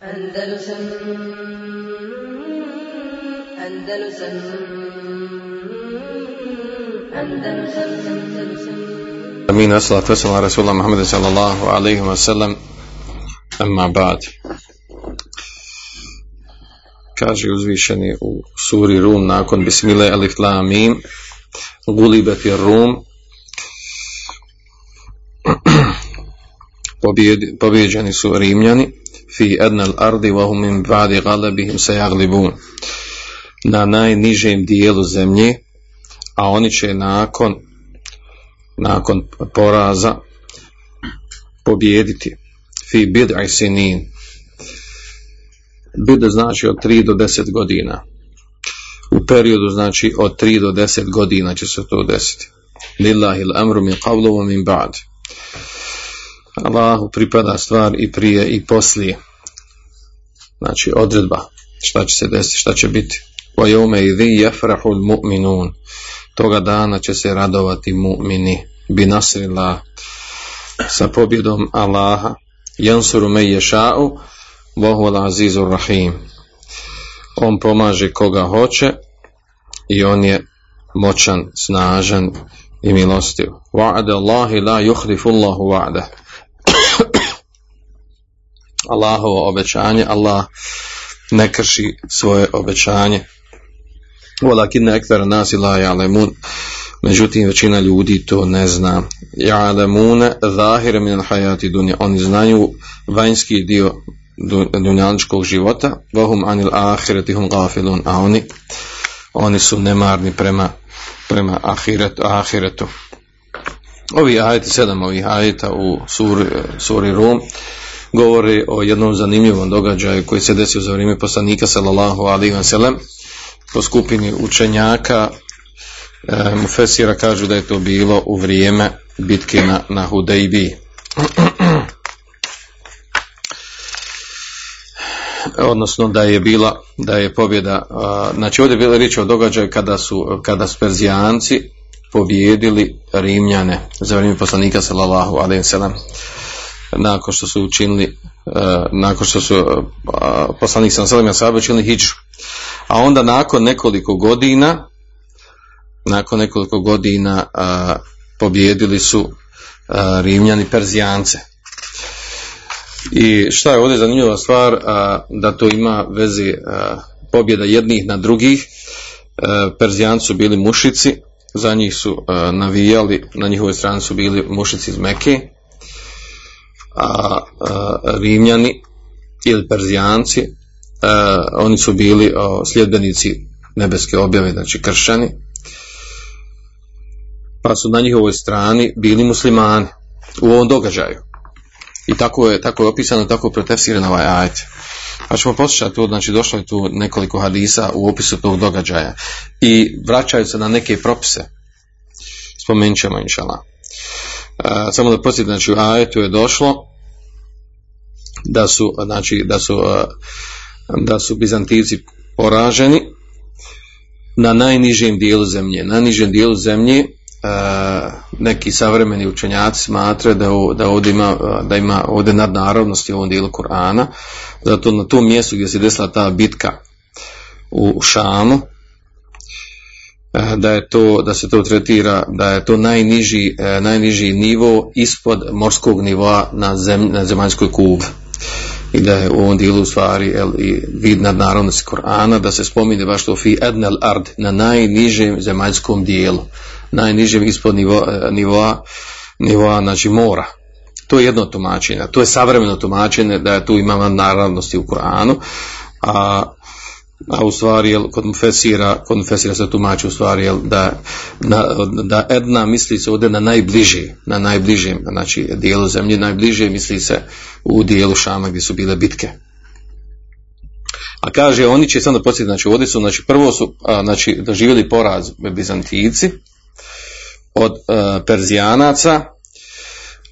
Andalusam Andalusam Andalusam Andalusam. Amin, assalatu wassalamu ala Rasulullah Muhammadu sallallahu alaihi wa sallam. Amma ba'd. Kaže uzvišeni u suri Rum nakon Bismillah alif la mim Gulibet je Rum. Pobjeđeni su Rimljani fi adnal ardi wa hum min ba'di galabihim sayaglibun na najnižem dijelu zemlje a oni će nakon nakon poraza pobjediti fi bid'i sinin. Bid znači od 3 do 10 godina. U periodu znači od 3 do 10 godina će se to desiti. Lillahi al-amru min qablu wa min ba'd Allahu pripada stvar i prije i poslije. Znači odredba šta će se desiti, šta će biti. Wa yawma idhi yafrahu al-mu'minun toga dana će se radovati mu'mini. Bi nasrillah sa pobjedom Allaha. Jansuru me ješa'u wa huwa al-azizur rahim. On pomaže koga hoće i on je moćan, snažan i milostiv. Wa'ada Allahi la yukhlifu Allahu wa'da Allahovo obećanje Allah ne krši svoje obećanje. Walakin ektar nasi la ja'lemun međutim većina ljudi to ne zna. Ja'lemune zahire min hayati dunja oni znaju vanjski dio du- dunjaličkog života. Vahum anil ahireti hum gafilun a oni oni su nemarni prema prema ahiretu, ahiretu. Ovi ajeti sedam ovih ajeta u suri, suri Rum govori o jednom zanimljivom događaju koji se desio za vrijeme poslanika sallallahu alaihi wa sallam po skupini učenjaka e, Mufesira kažu da je to bilo u vrijeme bitke na, na Hudejbi. odnosno da je bila da je pobjeda znači ovdje je bila riječ o događaju kada su kada su Perzijanci pobjedili Rimljane za vrijeme poslanika sallallahu alejhi ve nakon što su učinili a, nakon što su a, poslanik sallallahu alejhi ve učinili hidžu a onda nakon nekoliko godina nakon nekoliko godina a, pobjedili su a, Rimljani Perzijance. I šta je ovdje zanimljiva stvar a, da to ima vezi pobjeda jednih na drugih Perzijanci su bili mušici za njih su a, navijali na njihovoj strani su bili mušici iz Meke a, a Rimljani ili Perzijanci a, oni su bili a, sljedbenici nebeske objave znači kršćani pa su na njihovoj strani bili muslimani u ovom događaju i tako je, tako je opisano, tako je protefsiran ovaj ajet. Pa ćemo poslušati to, znači došlo je tu nekoliko hadisa u opisu tog događaja i vraćaju se na neke propise. Spomenut ćemo, inšala. E, samo da posjetim, znači u ajetu je došlo da su, znači, da su, e, da su Bizantivci poraženi na najnižem dijelu zemlje. Na nižem dijelu zemlje neki savremeni učenjaci smatraju da, da ovdje ima, da ima ovdje nadnarodnosti u ovom dijelu Kur'ana, zato na tom mjestu gdje se desila ta bitka u Šamu, uh, da je to, da se to tretira, da je to najniži, uh, najniži nivo ispod morskog nivoa na, zem, na zemaljskoj kugli i da je u ovom dijelu u stvari jel, i vid nadnarodnosti Korana, da se spominje baš to fi ednel ard, na najnižem zemaljskom dijelu, najnižem ispod nivo, nivoa, nivoa, znači mora. To je jedno tumačenje, to je savremeno tumačenje da je tu ima nadnarodnosti u Koranu, a a u stvari jel, kod Mufesira, kod Mufesira se tumači u stvari jel, da, na, da Edna misli se ovdje na najbliži, na najbližem, znači dijelu zemlje, najbliže misli se u dijelu Šama gdje su bile bitke. A kaže, oni će samo da znači ovdje su, znači prvo su, a, znači doživjeli poraz Bizantijci od a, Perzijanaca,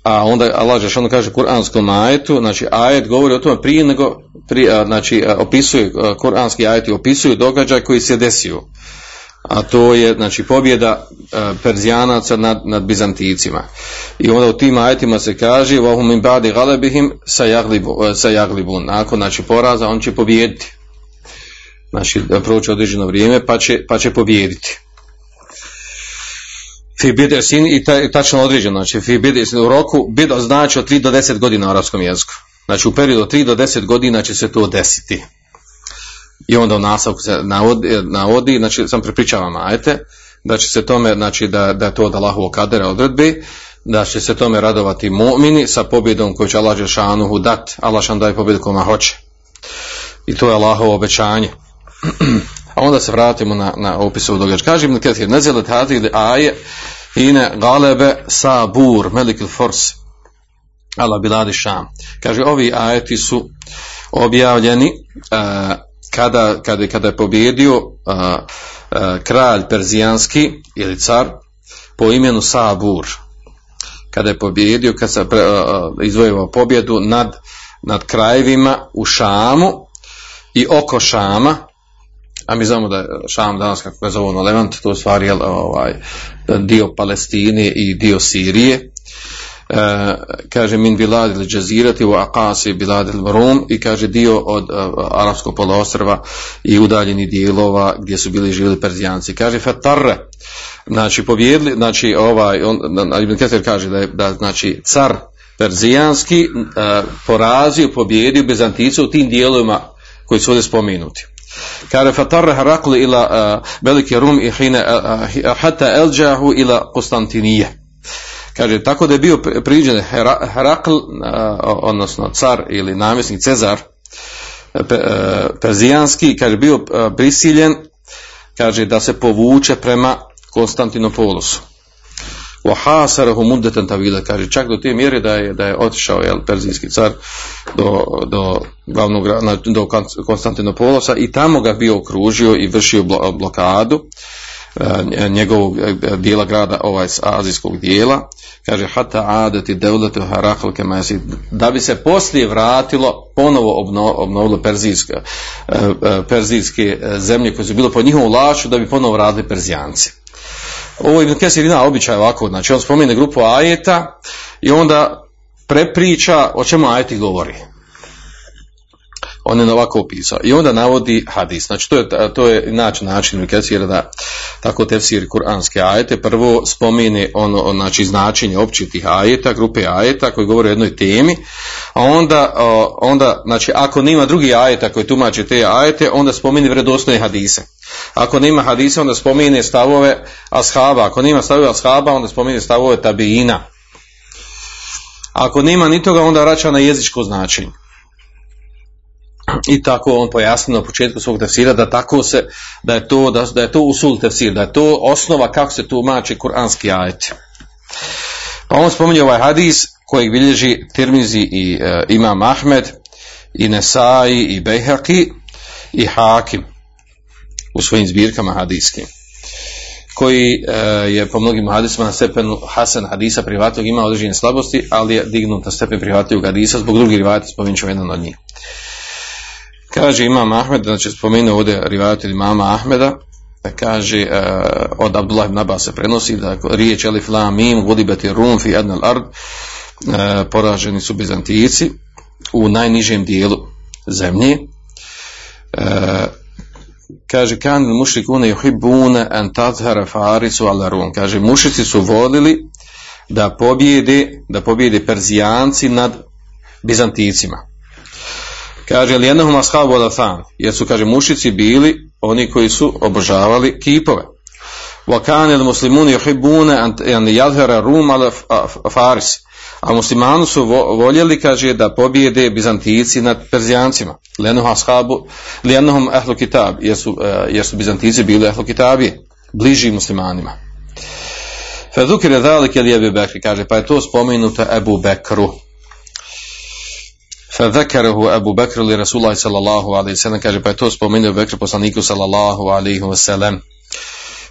a onda Allah Žešanu kaže u kuranskom ajetu, znači ajet govori o tome prije nego, prije, a, znači a, opisuje, a, kuranski ajet i opisuju događaj koji se desio. a to je znači pobjeda e, Perzijanaca nad, nad Bizanticima. I onda u tim ajetima se kaže وَهُمْ مِنْ بَعْدِ غَلَبِهِمْ سَيَغْلِبُونَ Nakon znači poraza on će pobijediti. Znači da proći određeno vrijeme pa će, pa će pobijediti. Fi bidesin i ta, tačno određeno, znači fi bidesin u roku bido znači od 3 do 10 godina u arapskom jeziku. Znači u periodu od 3 do 10 godina će se to desiti. I onda u nastavku se navodi, navodi znači sam prepričavam ajte, da će se tome, znači da, da je to od Allahovog kadera odredbi, da će se tome radovati mu'mini sa pobjedom koju će Allah Žešanuhu dat, Allah šan daje pobjedu koma hoće. I to je Allahovo obećanje. A onda se vratimo na, na opis ovog događaja. Kaže Ibn Kathir, nezelet hadid aje ine galebe sabur, melik fors, ala biladi šam. Kaže, ovi ajeti su objavljeni uh, kada, kada, kada je pobjedio uh, uh, kralj perzijanski ili car po imenu Sabur. Kada je pobjedio, kada se izvojevao pobjedu nad, nad krajevima u Šamu i oko Šama, a mi znamo da Šam danas kako je zovu Levant, to je stvari ovaj, dio Palestine i dio Sirije, e, kaže min bilad ili džazirati u akasi bilad ili rum i kaže dio od uh, arapskog poloostrva i udaljeni dijelova gdje su bili živjeli perzijanci. Kaže fatarre znači pobjedili znači ovaj on, Ibn Keter kaže da je da, znači car perzijanski uh, porazio pobjedio Bizantice u tim dijelovima koji su ovdje spomenuti Kaže fatarre harakli ila uh, velike rum i hine uh, hata elđahu ila Konstantinije Kaže, tako da je bio priđen Herakl, odnosno car ili namjesnik Cezar, perzijanski, kaže, bio prisiljen, kaže, da se povuče prema Konstantinopolosu. Hasarahu muddetan tavila, kaže, čak do te mjere da je, da je otišao jel, perzijski car do, do, glavnog, do Konstantinopolosa i tamo ga bio okružio i vršio blokadu njegovog dijela grada ovaj azijskog dijela. Kaže hata adati devletu harakal da bi se poslije vratilo ponovo obno, obnovilo perzijske perzijske zemlje koje su bilo po njihovom lašu da bi ponovo radili perzijanci ovo Ibn Kesir ima običaj ovako znači on spomene grupu ajeta i onda prepriča o čemu ajeti govori on je ovako opisao. I onda navodi hadis. Znači, to je, to je način, način Kesira da tako tefsiri kuranske ajete. Prvo spomine ono, znači, značenje općitih ajeta, grupe ajeta koji govore o jednoj temi, a onda, onda znači, ako nema drugi ajeta koji tumače te ajete, onda spomine vredostojne hadise. Ako nema hadise, onda spomine stavove ashaba. Ako nema stavove ashaba, onda spomine stavove tabiina. Ako nema ni toga, onda vraća na jezičko značenje i tako on pojasnio na početku svog tefsira da tako se, da je to, da, da je to usul tefsir, da je to osnova kako se tumači kuranski ajet. Pa on spominje ovaj hadis kojeg bilježi Tirmizi i e, Imam Ahmed i Nesai i Bejhaki i Hakim u svojim zbirkama hadijskim koji e, je po mnogim hadisima na stepenu Hasan hadisa privatnog ima određene slabosti, ali je dignut na stepen privatnog hadisa zbog drugih rivajata spominjemo jedan od njih. Kaže Imam Ahmed, znači spomenuo ovdje rivajatelj Imama Ahmeda, da kaže uh, od Abdullah ibn Abbas se prenosi da riječ Elif La Mim Gudibeti Rum fi Adnal Ard uh, poraženi su Bizantijici u najnižem dijelu zemlje. Uh, kaže kan mušrikune yuhibbuna an tazhara farisu ala rum kaže mušici su volili da pobjede da pobjede Perzijanci nad Bizanticima Kaže, li jednohum ashabu al jer su, kaže, mušici bili oni koji su obožavali kipove. Wa kana al muslimuni yuhibbuna an yadhhara rum ala faris. A muslimani su voljeli, kaže, da pobjede Bizantici nad Perzijancima. Lenuhum ashabu, lenuhum ahlu kitab, jer su, uh, jer su Bizantici bili ahlu kitabi, bliži muslimanima. Fa dhukira dhalika li Abu Bekr, kaže, pa je to spomenuto Abu Bekru. فذكره أبو بكر لرسول الله صلى الله عليه وسلم kaže pa je to spomenuo Bekr poslaniku sallallahu alaihi wasallam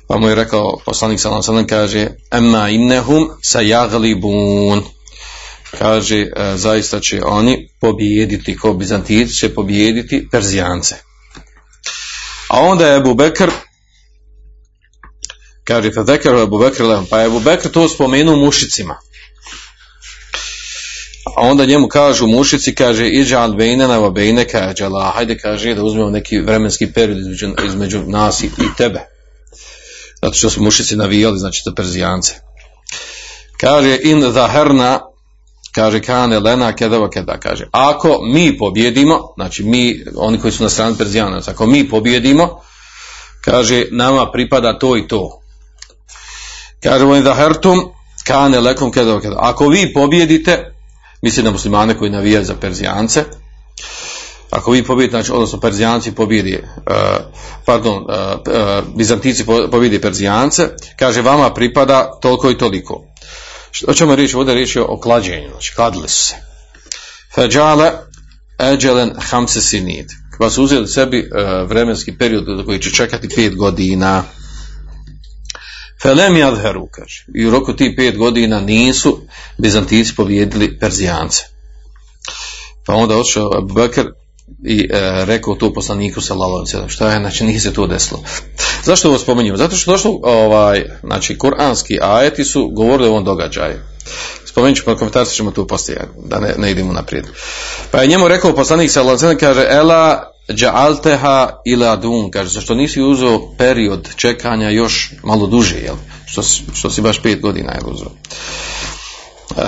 pa mu je rekao poslanik sallallahu alaihi wasallam kaže amma innahum sayaglibun kaže e, zaista će oni pobijediti ko Bizantijici će pobijediti Perzijance a onda je Abu Bekr kaže fa zekar Abu Bekr lehum, pa je Abu Bekr to spomenuo mušicima. A onda njemu kažu mušici, kaže, iđa al bejnena va bejneka, ađala, hajde kaže da uzmemo neki vremenski period između, između nas i, i tebe. Zato što su mušici navijali, znači za Perzijance. Kaže, in zaherna, kaže, kane lena, kedava, keda, kaže, ako mi pobjedimo, znači mi, oni koji su na strani Perzijanaca, ako mi pobjedimo, kaže, nama pripada to i to. Kaže, in zahertum, kane lekom, kedava, keda. Ako vi pobjedite, misli na muslimane koji navijaju za Perzijance, ako vi pobjedite, znači, odnosno Perzijanci pobjedi, uh, pardon, uh, uh, Bizantici po- pobjedi Perzijance, kaže vama pripada toliko i toliko. O čemu je riječ? Ovdje je riječ je o klađenju, znači kladili su se. Feđale eđelen hamse sinid. Pa su uzeli sebi vremenski period koji će čekati pet godina. Felem jadheru, kaže. I u roku tih pet godina nisu Bizantici pobjedili Perzijance. Pa onda otišao Abu Bakr i e, rekao to poslaniku sallallahu šta je? Znači nije se to desilo. Zašto ovo spominjem zato što došlo ovaj znači kuranski ajeti su govorili o ovom događaju. Spomenut ću pa komentarci ćemo tu poslije da ne, ne idemo naprijed. Pa je njemu rekao poslanik sallallahu kaže ela ja'alteha ila dun kaže zašto nisi uzeo period čekanja još malo duže jel? Što, što si baš pet godina je uzeo? Uh,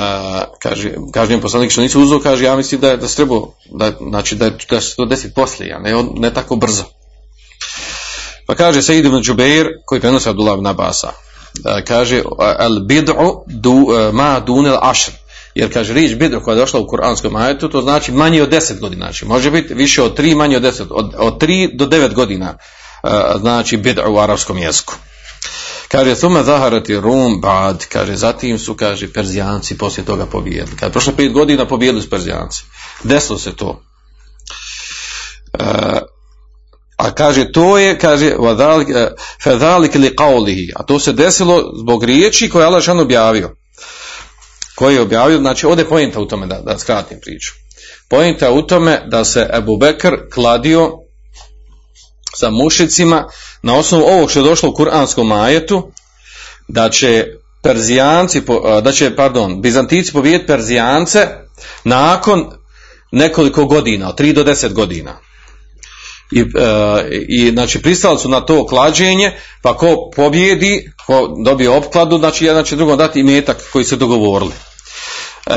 kaže, kaže poslanik što nisi uzeo, kaže ja mislim da da se trebao, da, znači da, da se to desiti poslije, a ne, ne tako brzo. Pa kaže Sejid ibn Džubeir, koji prenosi Abdullah ibn Abasa, uh, kaže al bid'u du, uh, ma dunel ašr, jer kaže riječ bid'u koja je došla u kuranskom ajetu, to znači manje od 10 godina, znači može biti više od 3, manje od 10, od, od 3 do 9 godina, uh, znači bid'u u arapskom jeziku. Kaže, thume zaharati Rum bad, kaže, zatim su, kaže, Perzijanci poslije toga pobijedili. Kaže, prošlo pet godina pobijedili su Perzijanci. Desilo se to. E, a kaže, to je, kaže, vadalik, e, fedalik li qawlihi, a to se desilo zbog riječi koje je Allah objavio. Koji je objavio, znači, ovdje je pojenta u tome, da, da skratim priču. Pojenta je u tome da se Ebu Bekr kladio sa mušicima na osnovu ovog što je došlo u kuranskom ajetu da će Perzijanci, da će, pardon, Bizantici pobijediti Perzijance nakon nekoliko godina, od 3 do 10 godina. I, e, i znači pristali su na to klađenje, pa ko pobjedi, ko dobije opkladu, znači jedan će drugom dati imetak koji se dogovorili.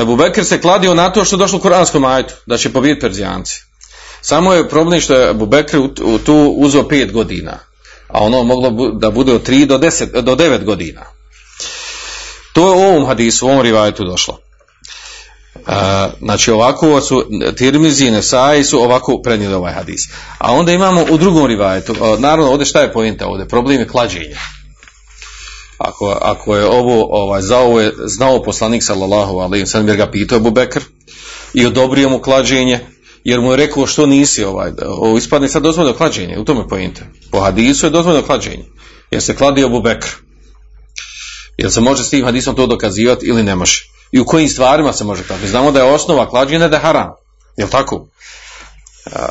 Ebu Bekr se kladio na to što je došlo u kuranskom ajetu, da će pobjediti Perzijanci. Samo je problem što je Abu Bekr tu uzeo pet godina, a ono moglo da bude od 3 do 10, do 9 godina. To je u ovom hadisu, u ovom rivajetu došlo. E, znači ovako su Tirmizi i Nesai su ovako prenijeli ovaj hadis. A onda imamo u drugom rivajetu, e, naravno ovdje šta je pojenta ovdje? Problem je klađenja. Ako, ako je ovo, ovaj, za ovo je znao poslanik sallallahu alaihi sallam jer ga pitao Abu Bekr i odobrio mu klađenje, jer mu je rekao što nisi ovaj, ovo ispadne sad dozvoljeno klađenje, u tome je pojenta. Po hadisu je dozvoljeno klađenje, jer se kladio Abu Bekr. Jel se može s tim hadisom to dokazivati ili ne može? I u kojim stvarima se može kladiti? Znamo da je osnova klađenja da je haram. Jel tako?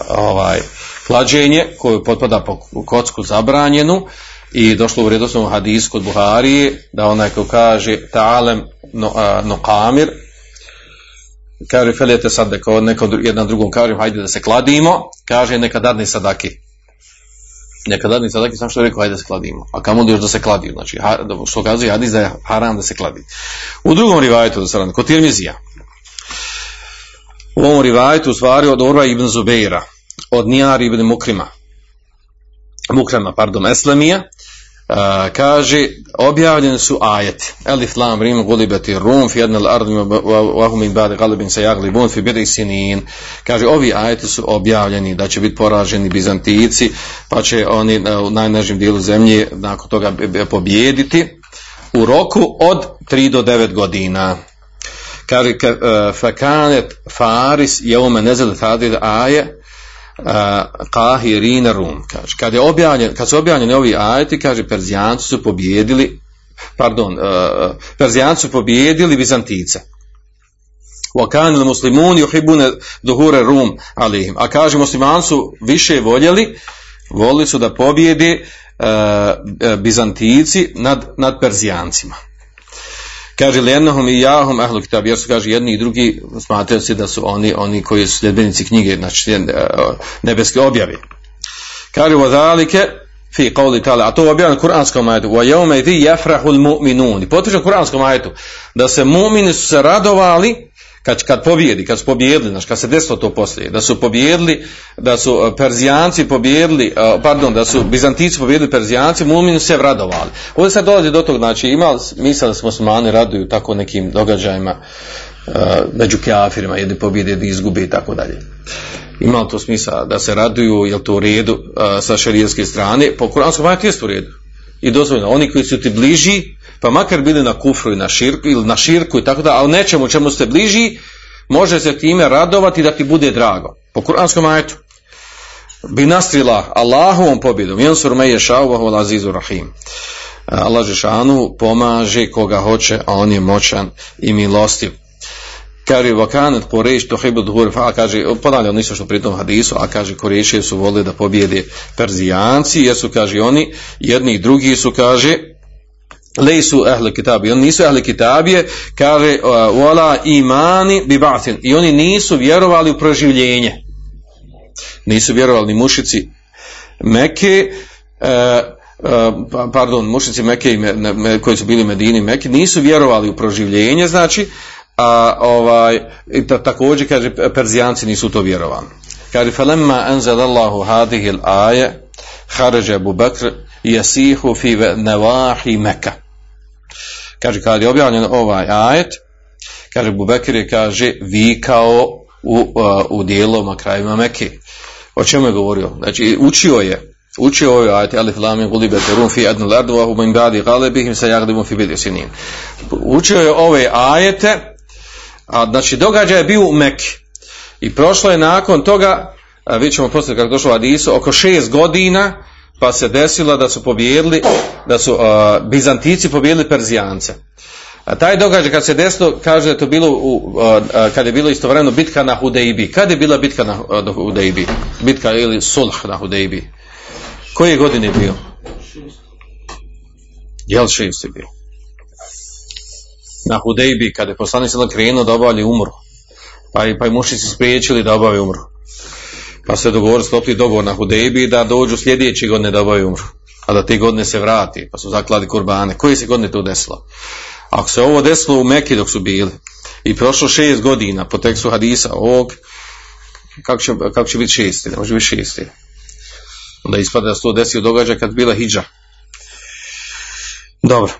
Ovaj, klađenje koje potpada po kocku zabranjenu i došlo u redosnom hadisu kod Buharije da onaj ko kaže ta'alem no, a, no kamir kaže feljete sad neko, neko jedan drugom kaže hajde da se kladimo. Kaže neka dadne sadaki. Neka dadne sadaki sam što je rekao hajde da se kladimo. A kamo još da se kladi? Znači što kazuje hadis da je haram da se kladi. U drugom rivajetu da se kod Tirmizija. U ovom rivajetu u stvari od Orva ibn Zubeira od Nijar ibn Mukrima Mukrama, pardon, Eslemija kaže, objavljeni su ajeti. Elif lam rim gulibati rum fi jednal ardim wa hum min ba'di galibin se yaglibun fi bid'i sinin. Kaže, ovi ajeti su objavljeni da će biti poraženi Bizantici, pa će oni uh, u najnižem dijelu zemlje nakon toga pobijediti u roku od 3 do 9 godina. Kaže, ka- uh, fakanet faris jeume nezelet hadid aje, Eh, Kahirina Rum, kaže. Kad, je objavljen, kad su objavljeni ovi ajeti, kaže, Perzijanci su pobjedili, pardon, eh, eh, Perzijanci su pobjedili Bizantice. Wakan muslimun yuhibune duhure rum alihim. A kaže muslimani su više voljeli, voljeli su da pobjede uh, Bizantici nad, nad Perzijancima. Kaže Ljenahom i Jahom Ahlu Kitab, jer su kaže jedni i drugi smatraju se da su oni oni koji su sljedbenici knjige, znači e, nebeske objave. Kaže vodalike fi qawli ta'ala, a to je objavljeno kuranskom ajetu, wa yawma idhi yafrahu al-mu'minun. Potvrđeno u kuranskom ajetu da se mu'mini su se radovali kad, kad pobjedi, kad su pobjedili, znači kad se desilo to poslije, da su pobjedili, da su e, Perzijanci pobjedili, e, pardon, da su Bizantici pobjedili Perzijanci, mu'mini se radovali. Ovdje sad dolazi do tog, znači imali, da smo muslimani raduju tako nekim događajima uh, među kafirima, jedni pobjede, jedni izgube i tako dalje. Ima to smisla da se raduju, je to u redu sa šarijetske strane? Po kuranskom jest u redu. I dozvoljeno, oni koji su ti bliži, pa makar bili na kufru i na širku, ili na širku i tako da, ali nečemu čemu ste bliži, može se time radovati da ti bude drago. Po kuranskom ajetu. Bi nastrila Allahovom pobjedom, jansur me je rahim. Allah Žešanu pomaže koga hoće, a on je moćan i milostiv kaže vakanet Kureš to fa kaže ponavlja on isto što pri tom hadisu a kaže Kureši su volili da pobjede Perzijanci jer su kaže oni jedni i drugi su kaže lejsu ahli kitabi oni nisu ahli kitabije kaže wala imani bi ba'thin i oni nisu vjerovali u proživljenje nisu vjerovali ni mušici Mekke e, pardon, mušici Mekke koji su bili Medini Mekke nisu vjerovali u proživljenje, znači, a ovaj također kaže Perzijanci nisu to vjerovali. Kaže falamma anzalallahu hadhihi al-aya kharaja Abu Bakr yasihu fi nawahi Mekka. Kaže kad je objavljen ovaj ajet, kaže Abu Bekr je kaže vikao u, u dijelovima krajima Mekke. O čemu je govorio? Znači učio je učio ovaj ajet alif lam gulibet fi adnal ardu wa hum min ba'di ghalibihim sayaghlibun fi bid'i sinin. Učio je ove ajete a znači događaj je bio u Mekke. I prošlo je nakon toga, a vidjet ćemo poslije kako došlo u Adisu, oko šest godina, pa se desilo da su pobjedili, da su uh, Bizantici pobjedili Perzijance. A taj događaj kad se desilo, kaže to bilo u, uh, kad je bilo istovremeno bitka na Hudejbi. Kad je bila bitka na uh, Hudejbi? Bitka ili sulh na Hudejbi? Koje godine bio? Jel šest je bio? na Hudejbi kada je poslanik sada krenuo da obavlja umru. Pa i, pa i mušici spriječili da obave umru. Pa se dogovor, sklopili dogovor na Hudejbi da dođu sljedeći godine da obave umru. A da te godine se vrati, pa su zakladi kurbane. Koje se godine to desilo? Ako se ovo desilo u Meki dok su bili i prošlo šest godina po tekstu hadisa ovog, kako će, kako će biti šesti? Ne može biti šesti. Onda ispada da se to desio događaj kad bila hijđa. Dobro.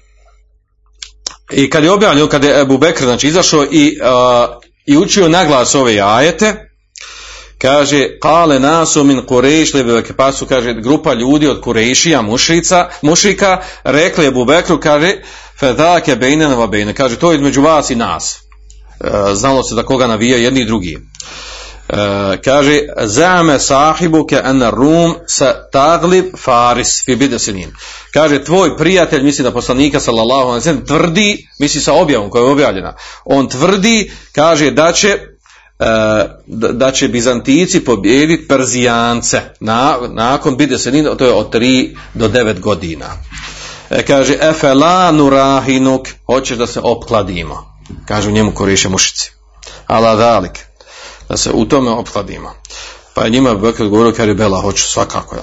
I kad je objavljeno, kad je Ebu Bekr znači, izašao i, uh, i učio naglas ove ajete, kaže, kale nasu min Kurejš, pa su, kaže, grupa ljudi od Kurejšija, mušica, mušika, rekli Ebu Bekru, kaže, fedake bejnenova bejne, kaže, to je između vas i nas. Uh, znalo se da koga navija jedni i drugi. Uh, kaže zame sahibuke an rum sa taglib faris fi bidasinin kaže tvoj prijatelj misli da poslanika sallallahu alejhi tvrdi misli sa objavom koja je objavljena on tvrdi kaže da će da će Bizantici pobijediti Perzijance na, nakon bidesenin to je od 3 do 9 godina e, kaže efela nurahinuk hoćeš da se opkladimo kaže u njemu koriše mušici ala dalik da se u tome opkladimo. Pa je njima Bekr govorio, kaže Bela, hoću svakako. Ja.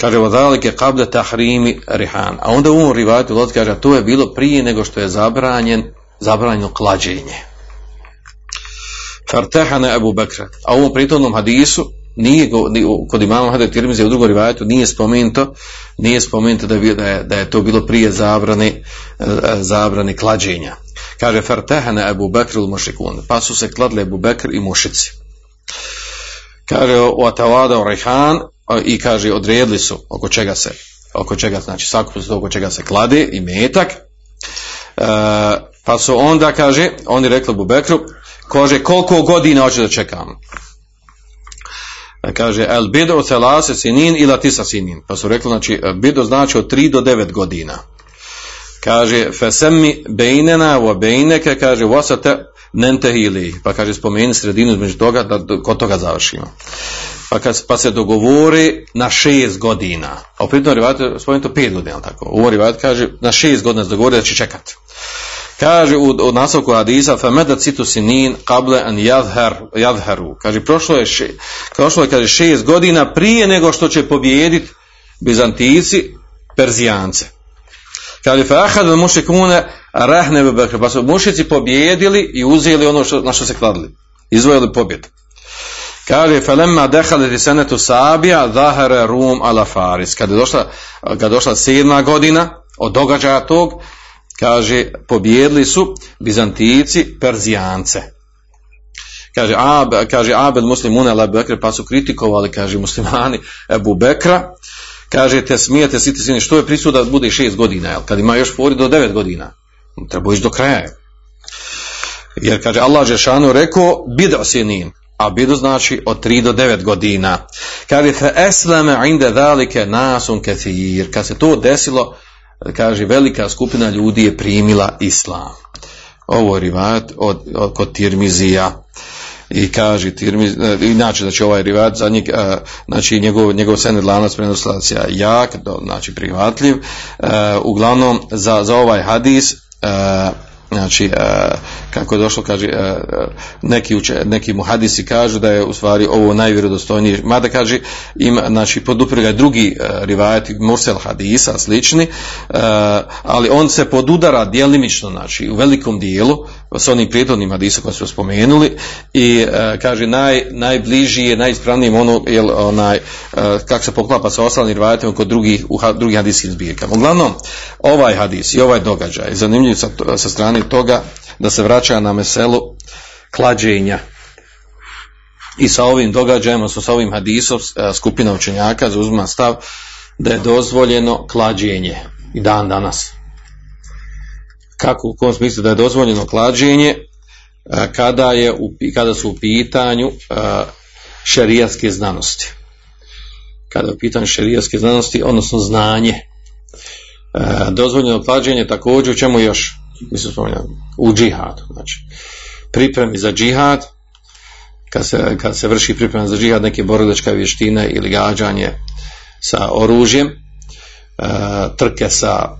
Kaže, vodalike kabde tahrimi rihan. A onda u ovom rivajtu Lot kaže, to je bilo prije nego što je zabranjen, zabranjeno klađenje. Fartehane Ebu Bekr. A u ovom pritomnom hadisu, nije kod imama Hadar u drugom rivajtu nije spomenuto nije spomenuto da je, da je, da je to bilo prije zabrane zabrane klađenja. Kaže fartehane Ebu Bekr il mušikun pa su se kladle Ebu Bekr i mušici. Kaže o atavada o rehan i kaže odredili su oko čega se oko čega znači sakupili su oko čega se klade i metak. E, pa su onda kaže oni rekli Ebu Bekru kaže koliko godina hoće da čekamo kaže el bido celase sinin ila tisa sinin pa su rekli znači bido znači od 3 do 9 godina kaže fesemi bejnena wa bejneke kaže wasate nentehili pa kaže spomeni sredinu između toga da kod toga završimo pa, kad, pa se dogovori na šest godina. A u pritom rivajetu spomenuto pet godina, tako? U kaže na šest godina se dogovori da će čekati. Kaže u, u nastavku hadisa fameda citu sinin kable an yadhar yadharu. Kaže prošlo je še, prošlo je kaže šest godina prije nego što će pobijediti Bizantijci Perzijance. Kaže fa ahad mušikune rahne Bekr. Pa su mušici pobjedili i uzeli ono što, na što se kladili. Izvojili pobjedu. Kaže falemma dehalet senetu sabija zahara rum ala faris. Kad je došla, kad je došla sedma godina od događaja tog, kaže, pobjedili su Bizantijci Perzijance. Kaže, Ab, kaže Abel muslimuna la Bekre, pa su kritikovali, kaže muslimani Ebu Bekra, kaže, te smijete, siti sini, što je prisuda da bude šest godina, jel? kad ima još fori do devet godina. Treba ići do kraja. Jer, kaže, Allah Žešanu rekao, bida sinin, a bidu znači od 3 do 9 godina. Kaže, fe eslame inde dalike nasun kethir. Kad se to desilo, kaže velika skupina ljudi je primila islam. Ovo je rivat od, od, kod Tirmizija i kaže Tirmiz, inače znači ovaj rivat za njeg, znači njegov, njegov sened lanac prenoslacija jak, znači prihvatljiv, uglavnom za, za ovaj hadis znači e, kako je došlo kaže e, neki uče, neki muhadisi kažu da je u stvari ovo najvjerodostojnije. Mada kaže ima znači podupire drugi e, rivajati mursel hadisa slični ali on se podudara djelimično znači u velikom dijelu s onim prijetodnim hadisom koje su spomenuli i kaže naj, najbliži je najispravnijim ono jel, onaj kako se poklapa sa ostalim rivajatima kod drugih u drugih hadijskih zbirkama uglavnom ovaj hadis i ovaj događaj zanimljiv sa, sa strane toga da se vraća na meselu klađenja. I sa ovim događajem, odnosno sa ovim hadisom, skupina učenjaka zauzima stav da je dozvoljeno klađenje i dan danas. Kako u kom smislu da je dozvoljeno klađenje kada, je kada su u pitanju šerijatske znanosti. Kada je u pitanju šerijatske znanosti, odnosno znanje. Dozvoljeno klađenje također, u čemu još? mislim spominjali, u džihadu, znači pripremi za džihad, kad se, kad se vrši priprema za džihad, neke borilačke vještine ili gađanje sa oružjem, e, trke sa, e,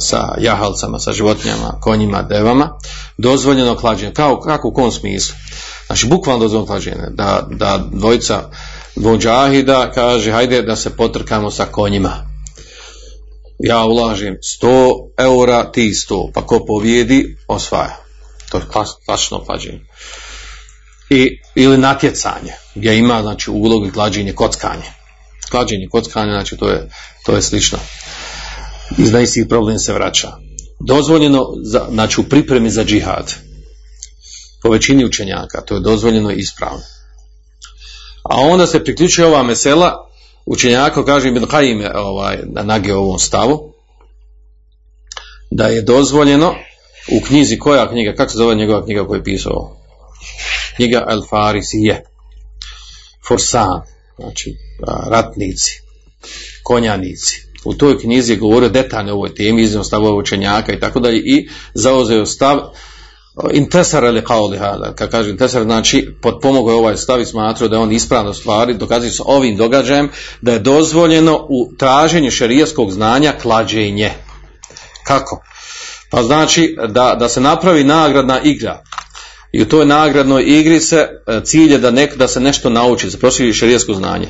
sa jahalcama, sa životinjama, konjima, devama, dozvoljeno klađenje, kao, kako u kom smislu? Znači, bukvalno dozvoljeno klađenje, da, da dvojica vođahida kaže, hajde da se potrkamo sa konjima, ja ulažem 100 eura, ti 100, pa ko povijedi, osvaja. To je klasično klađenje. I, ili natjecanje, gdje ima znači, ulog i klađenje kockanje. Klađenje kockanje, znači to je, to je slično. Iz najistih problem se vraća. Dozvoljeno, za, znači u pripremi za džihad, po većini učenjaka, to je dozvoljeno i ispravno. A onda se priključuje ova mesela učenjako kaže Ibn Qayyim ovaj, nage ovom stavu da je dozvoljeno u knjizi koja knjiga, kako se zove njegova knjiga koju je pisao knjiga Al Farisije Forsan znači ratnici konjanici u toj knjizi je govorio detaljno o ovoj temi iznio stavove učenjaka i tako dalje i zauzeo stav intesar ili kauli hada, kad kaže intesar, znači potpomogao je ovaj stav i smatrao da je on ispravno stvari, dokazuje se ovim događajem da je dozvoljeno u traženju šerijskog znanja klađenje. Kako? Pa znači da, da se napravi nagradna igra. I u toj nagradnoj igri se cilj je da, nek, da se nešto nauči, za proširi znanje.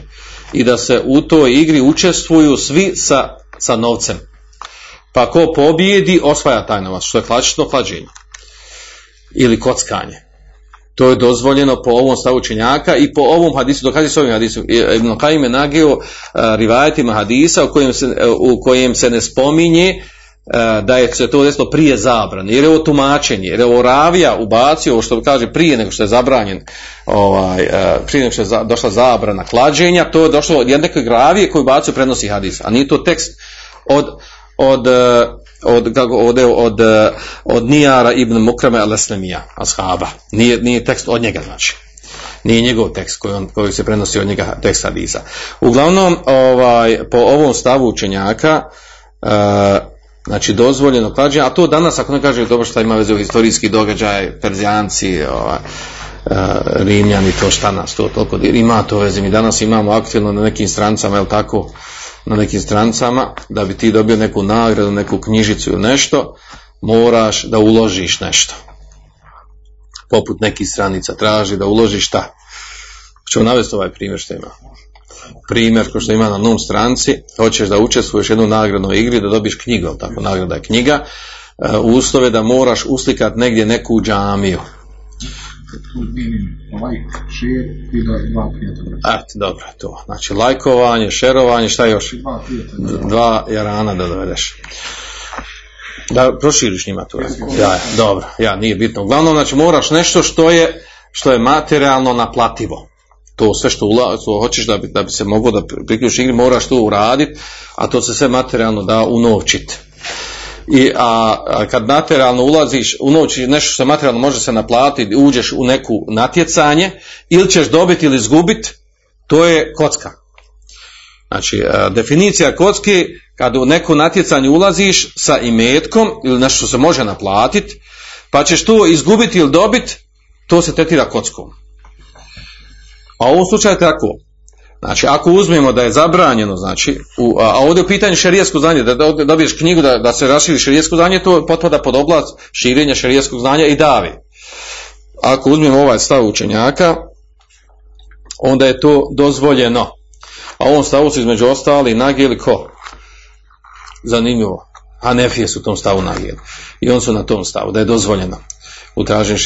I da se u toj igri učestvuju svi sa, sa novcem. Pa ko pobijedi, osvaja taj novac, što je klasično klađenje ili kockanje. To je dozvoljeno po ovom stavu učenjaka i po ovom hadisu, dokazuje se ovim hadisom. Ibn Qayyim je nagio uh, rivajetima hadisa u kojem, se, uh, u kojem se ne spominje da je se to desilo prije zabrane, jer je ovo tumačenje, jer je ovo ravija ubacio, ovo što kaže prije nego što je zabranjen, ovaj, prije nego što je došla zabrana klađenja, to je došlo od jedne ravije koju ubacio prenosi hadis, a nije to tekst od, od od, kako ovdje, od, od Nijara ibn Mukrame al-Eslemija, ashaba. Nije, nije tekst od njega, znači. Nije njegov tekst koji, on, koji se prenosi od njega tekst hadisa. Uglavnom, ovaj, po ovom stavu učenjaka, znači dozvoljeno klađenje, a to danas ako ne kaže dobro što ima veze u historijski događaj, Perzijanci, ovaj, Rimljani to šta nas to toliko ima to veze. Mi danas imamo aktivno na nekim strancama jel tako? Na nekim strancama da bi ti dobio neku nagradu neku knjižicu ili nešto moraš da uložiš nešto. Poput nekih stranica traži da uložiš šta? Ćemo navesti ovaj primjer što ima primjer ko što ima na num stranci hoćeš da učestvuješ u jednu nagradnu igri da dobiš knjigu tako nagrada je knjiga e, uslove da moraš uslikat negdje neku džamiju. Eto, dobro, to. Znači, lajkovanje, šerovanje, šta još? Dva jarana da dovedeš. Da proširiš njima. Ja, ja, dobro, ja, nije bitno. Uglavnom, znači, moraš nešto što je, što je materijalno naplativo. To sve što, ula, što hoćeš da bi, da bi se moglo da priključiš igri, moraš to uraditi, a to se sve materijalno da unovčiti i a, a kad materijalno ulaziš u noć nešto što materijalno može se naplatiti uđeš u neku natjecanje ili ćeš dobiti ili izgubiti to je kocka. Znači a, definicija kocke kad u neko natjecanje ulaziš sa imetkom ili nešto što se može naplatiti pa ćeš to izgubiti ili dobiti to se tretira kockom a u ovom slučaju je tako Znači, ako uzmemo da je zabranjeno, znači, u, a ovdje u pitanju šerijesko znanje, da dobiješ knjigu da, da se raširi šerijesko znanje, to potpada pod oblast širenja šerijeskog znanja i davi. Ako uzmemo ovaj stav učenjaka, onda je to dozvoljeno. A u ovom stavu su između ostali nagijeli ko? Zanimljivo. A nefije su u tom stavu nagijeli. I on su na tom stavu, da je dozvoljeno u traženju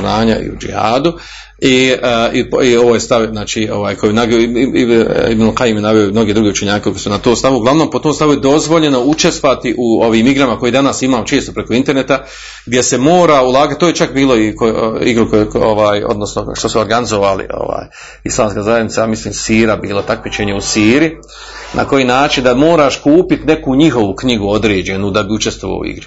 znanja i u džihadu. I, uh, i, i ovo je stav znači ovaj koji navio Ibn Qayyim navio mnogi drugi učenjaki koji su na to stavu. Uglavnom po tom stavu je dozvoljeno učestvovati u ovim igrama koje danas imamo često preko interneta gdje se mora ulagati. To je čak bilo i ko, igru koju ovaj odnosno što su organizovali ovaj islamska zajednica mislim Sira bilo takmičenje u Siri na koji način da moraš kupiti neku njihovu knjigu određenu da bi učestvovao u igri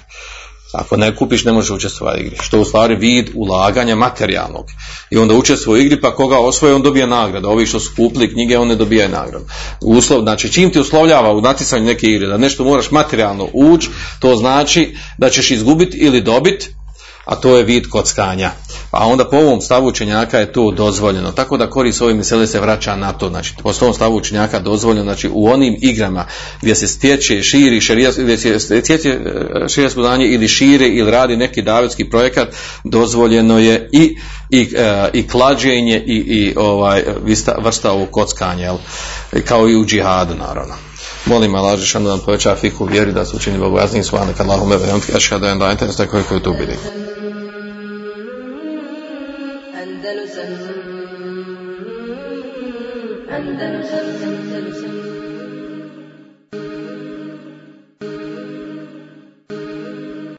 Ako ne kupiš, ne možeš učestvovati u igri. Što u stvari vid ulaganja materijalnog. I onda učestvuje u igri, pa koga osvoje, on dobija nagradu. Ovi što su kupili knjige, on ne dobija nagradu. Uslov, znači, čim ti uslovljava u natjecanju neke igre, da nešto moraš materijalno ući, to znači da ćeš izgubiti ili dobiti, a to je vid kockanja. A onda po ovom stavu učenjaka je to dozvoljeno. Tako da koris ovim miseli se vraća na to. Znači, po ovom stavu učenjaka dozvoljeno, znači u onim igrama gdje se stječe, širi, šerijas, gdje se stječe e, znanje ili šire ili radi neki davetski projekat, dozvoljeno je i, i, e, i klađenje i, i ovaj, vrsta, ovog kockanja, jel? kao i u džihadu naravno. Molim Allah da nam poveća fiku vjeri da se učini bogaznim svane kad Allahum ebe nemti ašhadu en da internet tako je koji tu bili. Andalusam Andalusam Andalusam